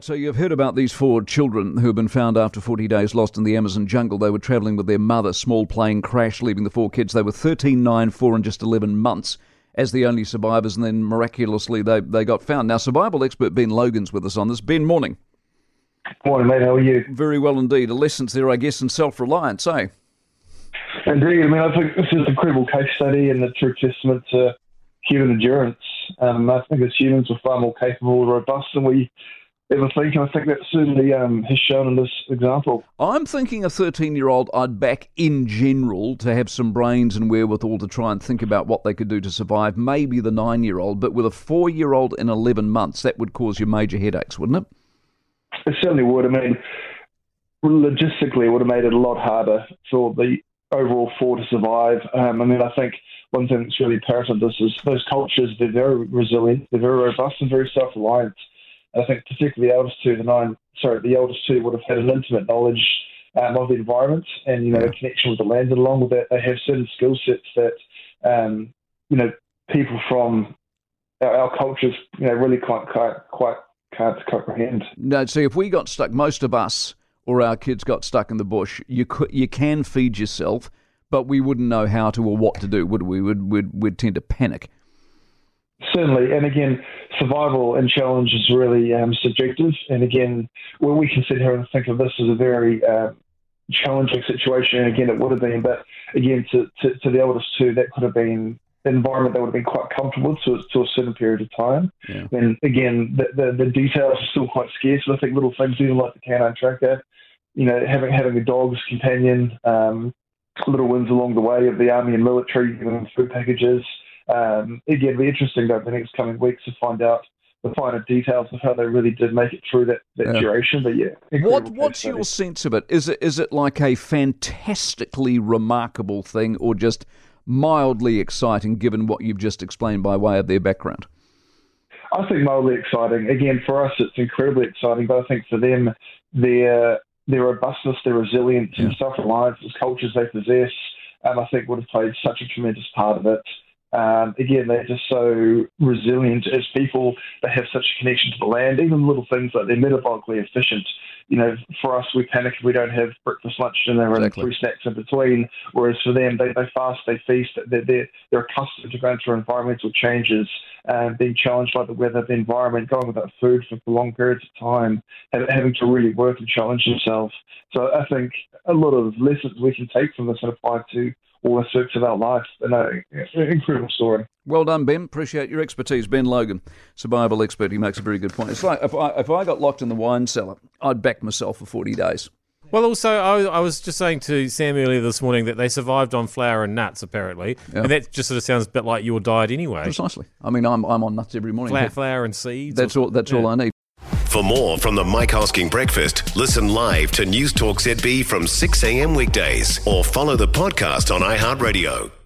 So, you've heard about these four children who have been found after 40 days lost in the Amazon jungle. They were travelling with their mother. Small plane crash, leaving the four kids. They were 13, 9, 4, and just 11 months as the only survivors, and then miraculously they, they got found. Now, survival expert Ben Logan's with us on this. Ben, morning. Morning, mate. How are you? Very well indeed. A lesson there, I guess, in self reliance, eh? Indeed. I mean, I think this is an incredible case study and a true testament to human endurance. Um, I think as humans, we're far more capable and robust than we ever think, and I think that certainly um, has shown in this example. I'm thinking a 13 year old I'd back in general to have some brains and wherewithal to try and think about what they could do to survive. Maybe the nine year old, but with a four year old in 11 months, that would cause you major headaches, wouldn't it? It certainly would. I mean, logistically, it would have made it a lot harder for the overall four to survive. Um, I mean, I think one thing that's really apparent in this is those cultures, they're very resilient, they're very robust, and very self reliant. I think particularly the eldest two, the nine, sorry, the eldest two would have had an intimate knowledge um, of the environment and you know a connection with the land. And along with that, they have certain skill sets that um, you know people from our, our, cultures, you know, really quite quite quite can't comprehend. No, see, if we got stuck, most of us or our kids got stuck in the bush, you could you can feed yourself, but we wouldn't know how to or what to do, would we? Would would would tend to panic. Certainly, and again, survival and challenge is really um, subjective. And again, when we can sit here and think of this as a very uh, challenging situation, and again, it would have been. But again, to, to, to, the eldest two, that could have been an environment that would have been quite comfortable to, to a certain period of time. Yeah. And again, the, the, the, details are still quite scarce. But I think little things, even like the canine tracker, you know, having having a dog's companion, um, little wins along the way of the army and military, giving them food packages. Um, again, it'll be interesting over the next coming weeks to find out the finer details of how they really did make it through that, that yeah. duration. But yeah, what what's your sense of it? Is it is it like a fantastically remarkable thing, or just mildly exciting, given what you've just explained by way of their background? I think mildly exciting. Again, for us, it's incredibly exciting, but I think for them, their their robustness, their resilience, yeah. and self reliance, the cultures they possess, um, I think would have played such a tremendous part of it. Um, again, they're just so resilient as people. They have such a connection to the land. Even little things like they're metabolically efficient. You know, for us, we panic if we don't have breakfast, lunch, dinner, exactly. and three snacks in between. Whereas for them, they, they fast, they feast. They're, they're, they're accustomed to going through environmental changes, um, being challenged by the weather, the environment, going without food for, long periods of time, having to really work and challenge themselves. So I think a lot of lessons we can take from this and apply to all aspects of our life. And an incredible story. Well done, Ben. Appreciate your expertise. Ben Logan, survival expert. He makes a very good point. It's like if I, if I got locked in the wine cellar, I'd back myself for 40 days. Well, also, I, I, was just saying to Sam earlier this morning that they survived on flour and nuts, apparently, yeah. and that just sort of sounds a bit like your diet anyway. Precisely. I mean, I'm I'm on nuts every morning. Flour, flour and seeds. That's or, all. That's yeah. all I need. For more from the Mike Hosking Breakfast, listen live to News Talk ZB from 6 a.m. weekdays or follow the podcast on iHeartRadio.